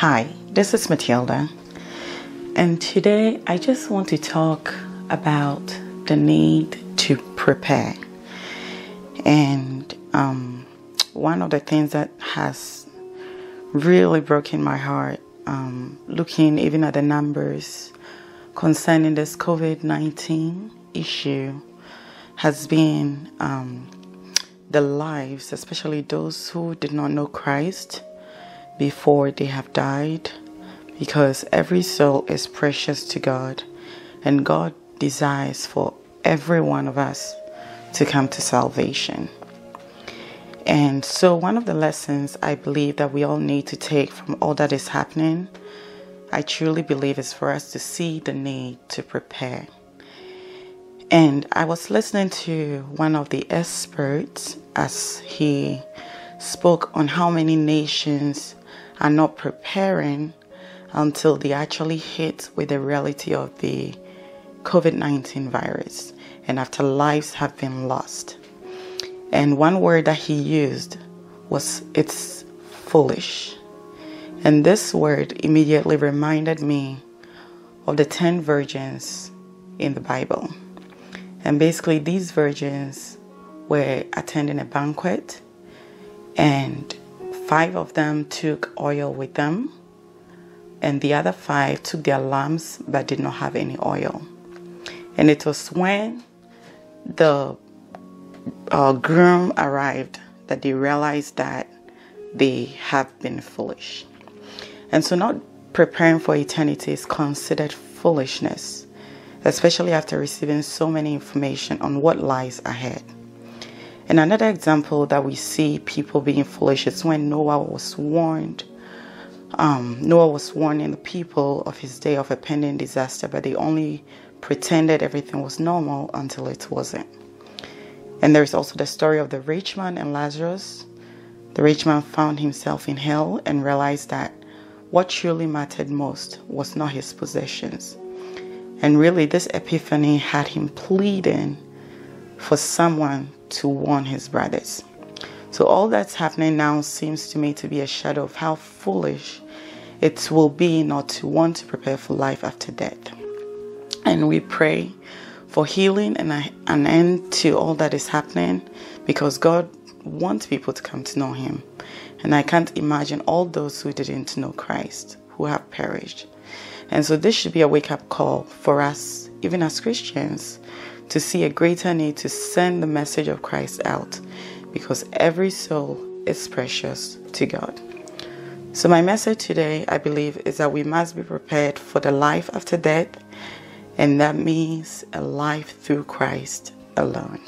Hi, this is Matilda, and today I just want to talk about the need to prepare. And um, one of the things that has really broken my heart, um, looking even at the numbers concerning this COVID 19 issue, has been um, the lives, especially those who did not know Christ before they have died because every soul is precious to God and God desires for every one of us to come to salvation. And so, one of the lessons I believe that we all need to take from all that is happening, I truly believe is for us to see the need to prepare. And I was listening to one of the experts as he spoke on how many nations are not preparing until they actually hit with the reality of the COVID 19 virus and after lives have been lost. And one word that he used was it's foolish. And this word immediately reminded me of the 10 virgins in the Bible. And basically, these virgins were attending a banquet and Five of them took oil with them, and the other five took their lamps but did not have any oil. And it was when the uh, groom arrived that they realized that they have been foolish. And so, not preparing for eternity is considered foolishness, especially after receiving so many information on what lies ahead. And another example that we see people being foolish is when Noah was warned. Um, Noah was warning the people of his day of a pending disaster, but they only pretended everything was normal until it wasn't. And there's also the story of the rich man and Lazarus. The rich man found himself in hell and realized that what truly mattered most was not his possessions. And really, this epiphany had him pleading for someone to warn his brothers. So, all that's happening now seems to me to be a shadow of how foolish it will be not to want to prepare for life after death. And we pray for healing and an end to all that is happening because God wants people to come to know Him. And I can't imagine all those who didn't know Christ who have perished. And so, this should be a wake up call for us, even as Christians, to see a greater need to send the message of Christ out because every soul is precious to God. So, my message today, I believe, is that we must be prepared for the life after death, and that means a life through Christ alone.